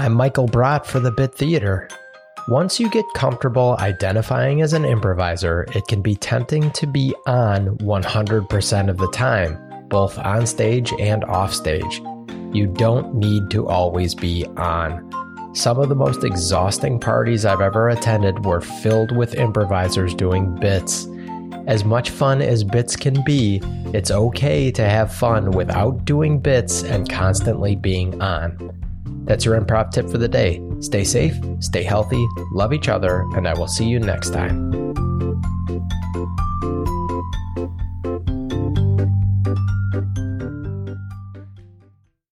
I'm Michael Brott for the Bit Theater. Once you get comfortable identifying as an improviser, it can be tempting to be on 100% of the time, both on stage and off stage. You don't need to always be on. Some of the most exhausting parties I've ever attended were filled with improvisers doing bits. As much fun as bits can be, it's okay to have fun without doing bits and constantly being on. That's your improv tip for the day. Stay safe, stay healthy, love each other, and I will see you next time.